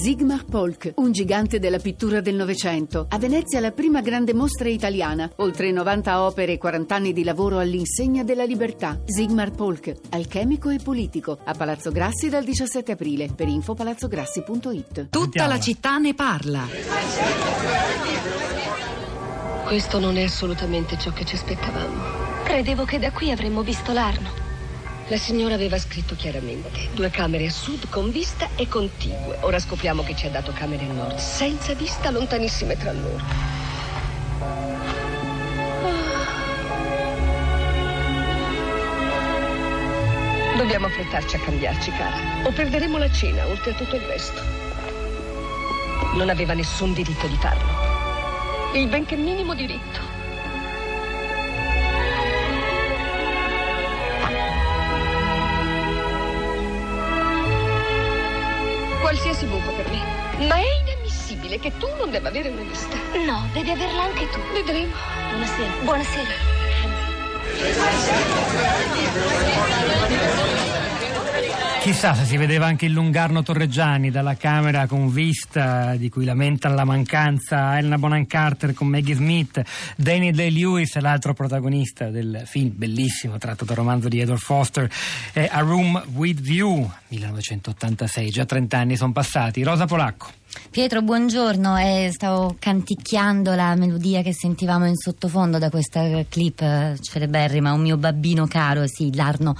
Sigmar Polk, un gigante della pittura del Novecento. A Venezia la prima grande mostra italiana. Oltre 90 opere e 40 anni di lavoro all'insegna della libertà. Sigmar Polk, alchemico e politico. A Palazzo Grassi dal 17 aprile. Per info palazzograssi.it. Tutta la città ne parla. Questo non è assolutamente ciò che ci aspettavamo. Credevo che da qui avremmo visto l'Arno. La signora aveva scritto chiaramente due camere a sud con vista e contigue. Ora scopriamo che ci ha dato camere a nord, senza vista, lontanissime tra loro. Dobbiamo affrettarci a cambiarci, cara, o perderemo la cena, oltre a tutto il resto. Non aveva nessun diritto di farlo. Il benché minimo diritto. Qualsiasi buco per me. Ma è inammissibile che tu non debba avere una lista. No, devi averla anche tu. Vedremo. Buonasera. Buonasera. Chissà se si vedeva anche il Lungarno Torreggiani dalla camera con vista di cui lamenta la mancanza Elena Bonham Carter con Maggie Smith, Danny Day-Lewis l'altro protagonista del film bellissimo tratto dal romanzo di Edward Foster, è A Room with View 1986, già 30 anni sono passati. Rosa Polacco. Pietro, buongiorno. Eh, stavo canticchiando la melodia che sentivamo in sottofondo da questa clip eh, celeberrima, Un mio babbino caro, sì, l'Arno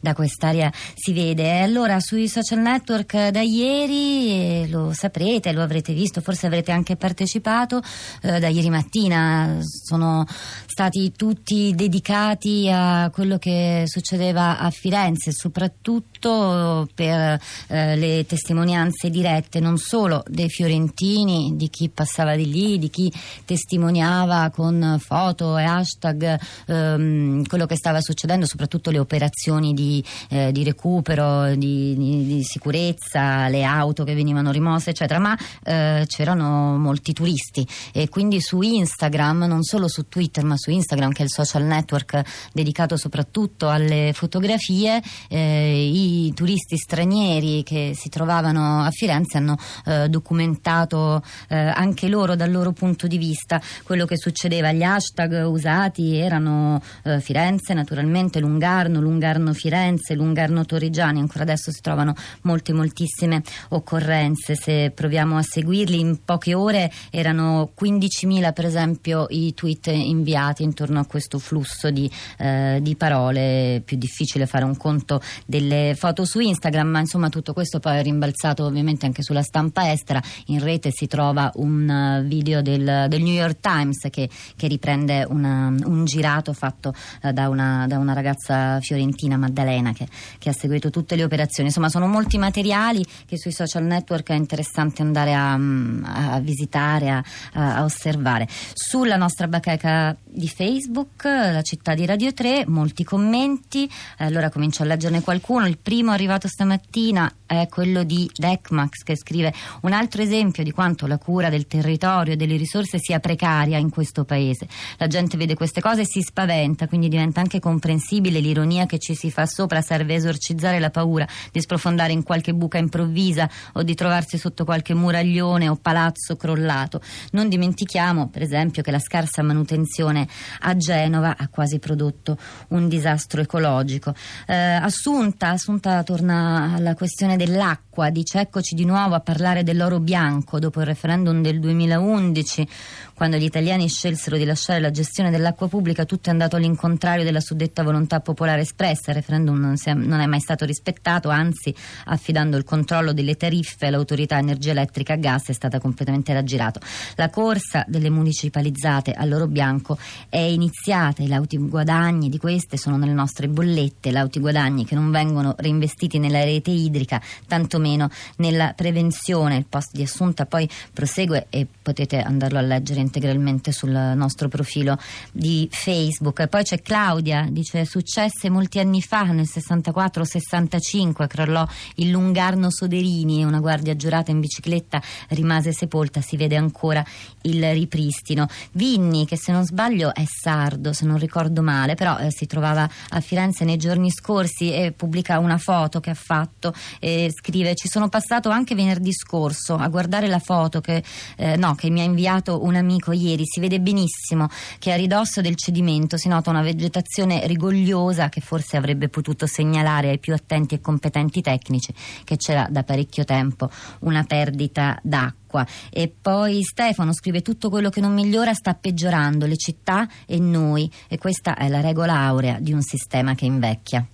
da quest'aria si vede. E allora sui social network da ieri, eh, lo saprete, lo avrete visto, forse avrete anche partecipato, eh, da ieri mattina sono stati tutti dedicati a quello che succedeva a Firenze, soprattutto per eh, le testimonianze dirette, non solo dei fiorentini, di chi passava di lì, di chi testimoniava con foto e hashtag ehm, quello che stava succedendo, soprattutto le operazioni di, eh, di recupero, di, di, di, sicurezza, le auto che venivano rimosse, eccetera, ma eh, c'erano molti turisti e quindi su Instagram, non solo su Twitter, ma su Instagram, che è il social network dedicato soprattutto alle fotografie, eh, i turisti stranieri che si trovavano a Firenze hanno eh, documentato eh, anche loro dal loro punto di vista quello che succedeva. Gli hashtag usati erano eh, Firenze, naturalmente Lungarno, Lungarno Firenze, Lungarno Torrigiani. Ancora adesso si trovano molte, moltissime occorrenze. Se proviamo a seguirli, in poche ore erano 15.000 per esempio i tweet inviati intorno a questo flusso di, eh, di parole. È più difficile fare un conto delle foto su Instagram, ma insomma tutto questo poi è rimbalzato ovviamente anche sulla stampa estera in rete si trova un uh, video del, del New York Times che, che riprende una, un girato fatto uh, da, una, da, una, ragazza fiorentina, Maddalena, che, che, ha seguito tutte le operazioni. Insomma, sono molti materiali che sui social network è interessante andare a, mm, a visitare, a, a, osservare. Sulla nostra bacheca di Facebook, la città di Radio 3, molti commenti. Allora comincio a leggerne qualcuno. Il primo arrivato stamattina è quello di Decmax che scrive un altro esempio di quanto la cura del territorio e delle risorse sia precaria in questo paese. La gente vede queste cose e si spaventa, quindi diventa anche comprensibile l'ironia che ci si fa sopra, serve esorcizzare la paura di sprofondare in qualche buca improvvisa o di trovarsi sotto qualche muraglione o palazzo crollato. Non dimentichiamo, per esempio, che la scarsa manutenzione a Genova ha quasi prodotto un disastro ecologico. Eh, Assunta, Assunta torna alla questione dell'acqua, dice eccoci di nuovo a parlare dell'oro bianco dopo il referendum del 2011, quando gli italiani scelsero di lasciare la gestione dell'acqua pubblica, tutto è andato all'incontrario della suddetta volontà popolare espressa. Il referendum non, è, non è mai stato rispettato, anzi, affidando il controllo delle tariffe all'autorità energia elettrica a gas è stata completamente raggirato. La corsa delle municipalizzate all'oro bianco è iniziata, i lauti guadagni di queste sono nelle nostre bollette, lauti guadagni che non vengono reinvestiti nella rete idrica, tantomeno nella prevenzione. Il post di Assunta poi prosegue e potete andarlo a leggere integralmente sul nostro profilo di Facebook. Poi c'è Claudia, dice successe molti anni fa, nel 64-65, crollò il Lungarno Soderini, una guardia giurata in bicicletta rimase sepolta, si vede ancora il ripristino. Vinni, che se non sbaglio è sardo, se non ricordo male, però eh, si trovava a Firenze nei giorni scorsi e pubblica una foto che ha fatto e scrive scrive ci sono passato anche venerdì scorso a guardare la foto che, eh, no, che mi ha inviato un amico ieri, si vede benissimo che a ridosso del cedimento si nota una vegetazione rigogliosa che forse avrebbe potuto segnalare ai più attenti e competenti tecnici che c'era da parecchio tempo una perdita d'acqua. E poi Stefano scrive tutto quello che non migliora sta peggiorando, le città e noi e questa è la regola aurea di un sistema che invecchia.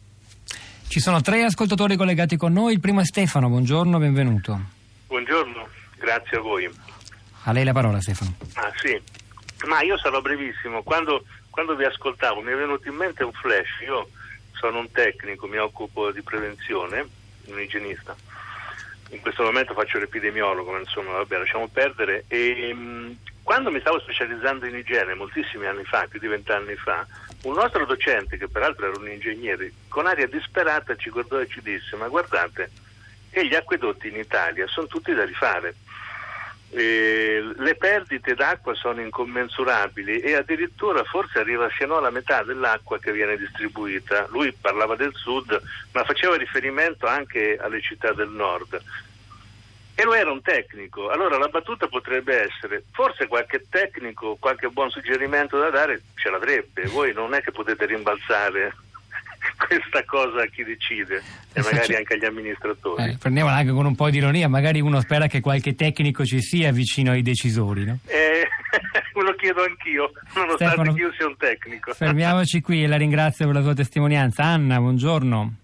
Ci sono tre ascoltatori collegati con noi. Il primo è Stefano, buongiorno, benvenuto. Buongiorno, grazie a voi. A lei la parola Stefano. Ah sì, ma io sarò brevissimo. Quando, quando vi ascoltavo mi è venuto in mente un flash. Io sono un tecnico, mi occupo di prevenzione, un igienista. In questo momento faccio l'epidemiologo, ma insomma vabbè lasciamo perdere. E, mh, quando mi stavo specializzando in igiene, moltissimi anni fa, più di vent'anni fa, un nostro docente, che peraltro era un ingegnere, con aria disperata ci guardò e ci disse: Ma guardate, che gli acquedotti in Italia sono tutti da rifare. Eh, le perdite d'acqua sono incommensurabili e addirittura forse arriva fino alla metà dell'acqua che viene distribuita. Lui parlava del sud, ma faceva riferimento anche alle città del nord. E lui era un tecnico, allora la battuta potrebbe essere, forse qualche tecnico, qualche buon suggerimento da dare ce l'avrebbe, voi non è che potete rimbalzare questa cosa a chi decide e magari anche agli amministratori. Eh, prendiamola anche con un po' di ironia, magari uno spera che qualche tecnico ci sia vicino ai decisori, no? Eh, lo chiedo anch'io, nonostante Stefano, che io sia un tecnico. Fermiamoci qui e la ringrazio per la sua testimonianza. Anna, buongiorno.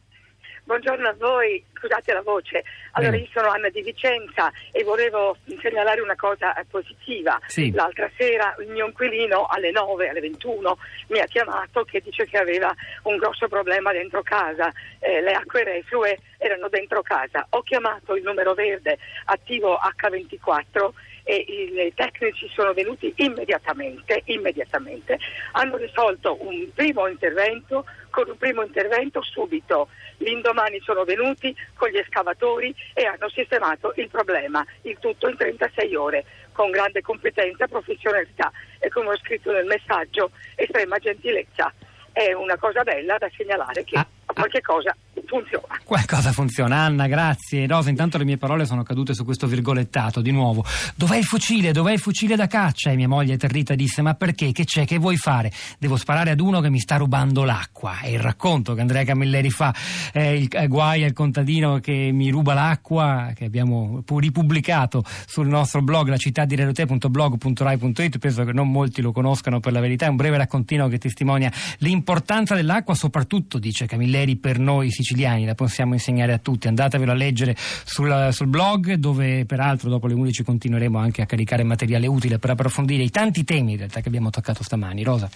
Buongiorno a voi, scusate la voce. Allora, io sono Anna di Vicenza e volevo segnalare una cosa eh, positiva. Sì. L'altra sera il mio inquilino alle 9, alle 21 mi ha chiamato che dice che aveva un grosso problema dentro casa. Eh, le acque reflue erano dentro casa. Ho chiamato il numero verde attivo H24 e i tecnici sono venuti immediatamente, immediatamente, hanno risolto un primo intervento con un primo intervento subito. L'indomani sono venuti con gli escavatori e hanno sistemato il problema, il tutto in 36 ore, con grande competenza, professionalità e come ho scritto nel messaggio, estrema gentilezza. È una cosa bella da segnalare che Ah, qualche cosa funziona. Qualcosa funziona, Anna, grazie. Rosa, intanto le mie parole sono cadute su questo virgolettato di nuovo. Dov'è il fucile? Dov'è il fucile da caccia? E mia moglie atterrita disse: Ma perché? Che c'è? Che vuoi fare? Devo sparare ad uno che mi sta rubando l'acqua. È il racconto che Andrea Camilleri fa. Eh, il eh, guai al contadino che mi ruba l'acqua, che abbiamo pu- ripubblicato sul nostro blog, la città di blog.rai.it. Penso che non molti lo conoscano per la verità. È un breve raccontino che testimonia l'importanza dell'acqua, soprattutto, dice Camilleri, per noi siciliani. La possiamo insegnare a tutti. Andatevelo a leggere sul, sul blog, dove peraltro dopo le 11 continueremo anche a caricare materiale utile per approfondire i tanti temi in realtà che abbiamo toccato stamani. Rosa.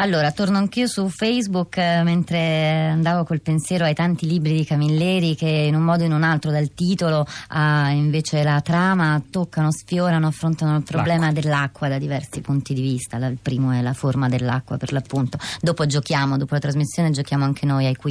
Allora, torno anch'io su Facebook eh, mentre andavo col pensiero ai tanti libri di Camilleri che in un modo o in un altro, dal titolo a invece la trama, toccano, sfiorano, affrontano il problema L'acqua. dell'acqua da diversi punti di vista. Il primo è la forma dell'acqua, per l'appunto. Dopo giochiamo, dopo la trasmissione giochiamo anche noi ai quiz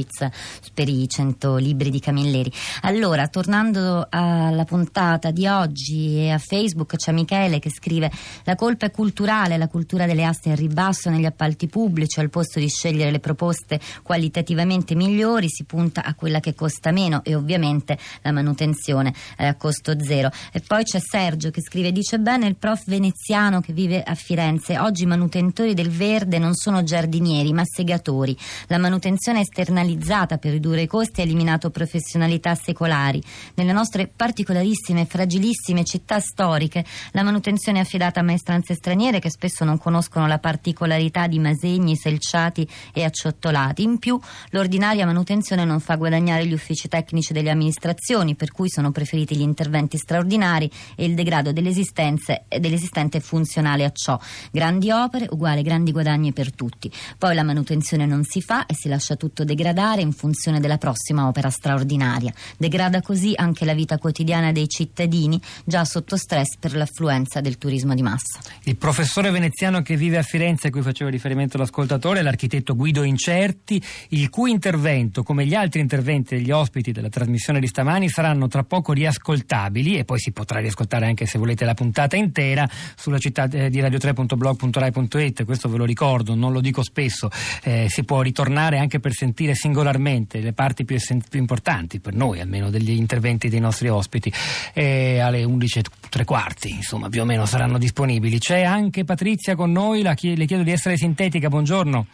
per i 100 libri di Camilleri. Allora, tornando alla puntata di oggi e a Facebook c'è Michele che scrive la colpa è culturale, la cultura delle aste in ribasso negli appalti pubblici, al posto di scegliere le proposte qualitativamente migliori si punta a quella che costa meno e ovviamente la manutenzione è a costo zero. E poi c'è Sergio che scrive dice bene il prof veneziano che vive a Firenze, oggi i manutentori del verde non sono giardinieri ma segatori. La manutenzione è esternalizzata per ridurre i costi ha eliminato professionalità secolari. Nelle nostre particolarissime e fragilissime città storiche la manutenzione è affidata a maestranze straniere che spesso non conoscono la particolarità di masegni, selciati e acciottolati. In più l'ordinaria manutenzione non fa guadagnare gli uffici tecnici delle amministrazioni per cui sono preferiti gli interventi straordinari e il degrado dell'esistente funzionale a ciò. Grandi opere uguale grandi guadagni per tutti. Poi la manutenzione non si fa e si lascia tutto degradare in funzione della prossima opera straordinaria. Degrada così anche la vita quotidiana dei cittadini, già sotto stress per l'affluenza del turismo di massa. Il professore veneziano che vive a Firenze, a cui faceva riferimento l'ascoltatore, l'architetto Guido Incerti, il cui intervento, come gli altri interventi degli ospiti della trasmissione di stamani, saranno tra poco riascoltabili e poi si potrà riascoltare anche se volete la puntata intera sulla città eh, di radio3.blog.rai.it. Questo ve lo ricordo, non lo dico spesso, eh, si può ritornare anche per sentire singolarmente le parti più, essen- più importanti per noi, almeno degli interventi dei nostri ospiti, e alle 11 e tre quarti, insomma, più o meno saranno disponibili. C'è anche Patrizia con noi, la chie- le chiedo di essere sintetica, buongiorno.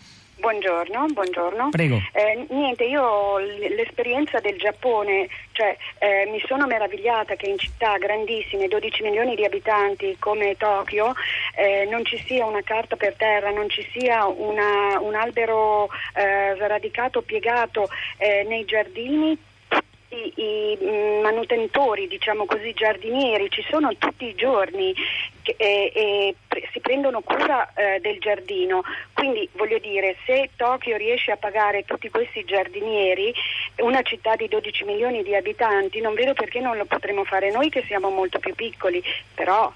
Buongiorno, buongiorno. Prego. Eh, niente, io l- l'esperienza del Giappone, cioè eh, mi sono meravigliata che in città grandissime, 12 milioni di abitanti come Tokyo, eh, non ci sia una carta per terra, non ci sia una- un albero eh, sradicato, piegato eh, nei giardini. I, i, mm, manutentori, diciamo così, giardinieri, ci sono tutti i giorni che, e, e pre- si prendono cura eh, del giardino. Quindi voglio dire, se Tokyo riesce a pagare tutti questi giardinieri, una città di 12 milioni di abitanti, non vedo perché non lo potremo fare noi che siamo molto più piccoli, però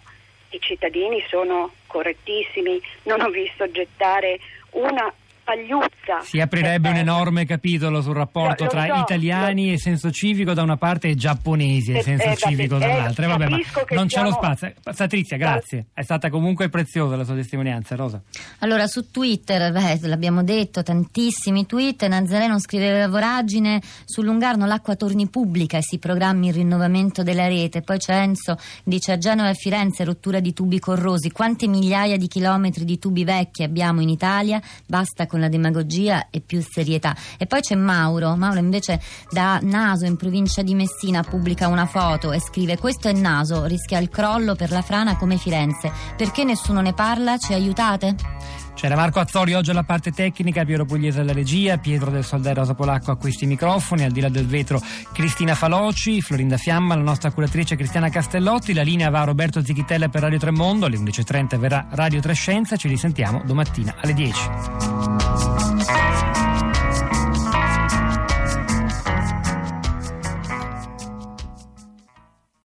i cittadini sono correttissimi, non ho visto gettare una pagliuzza. Si aprirebbe per un enorme capitolo sul rapporto Lo- lo tra so, italiani e senso civico da una parte e giapponesi e Eh, senso eh, civico eh, dall'altra. Eh, vabbè, non c'è lo siamo- spazio. Patrizia, grazie. È stata comunque preziosa la sua testimonianza, Rosa. Allora, su Twitter, beh, l'abbiamo detto, tantissimi tweet. Nazareno scrive la voragine, sull'Ungarno l'acqua torni pubblica e si programmi il rinnovamento della rete. Poi c'è Enzo, dice a Genova e Firenze rottura di tubi corrosi. Quante migliaia di chilometri di tubi vecchi abbiamo in Italia? Basta con la demagogia e più serietà. E poi c'è Mauro. Mauro invece da Naso in provincia di Messina pubblica una foto e scrive questo è Naso, rischia il crollo per la frana come Firenze. Perché nessuno ne parla? Ci aiutate? C'era Marco Azzori oggi alla parte tecnica, Piero Pugliese alla regia, Pietro del Soldai Rosa Polacco a questi microfoni, al di là del vetro Cristina Faloci, Florinda Fiamma, la nostra curatrice Cristiana Castellotti, la linea va a Roberto Zichitella per Radio Tremondo, alle 11.30 verrà Radio Trescenza, ci risentiamo domattina alle 10.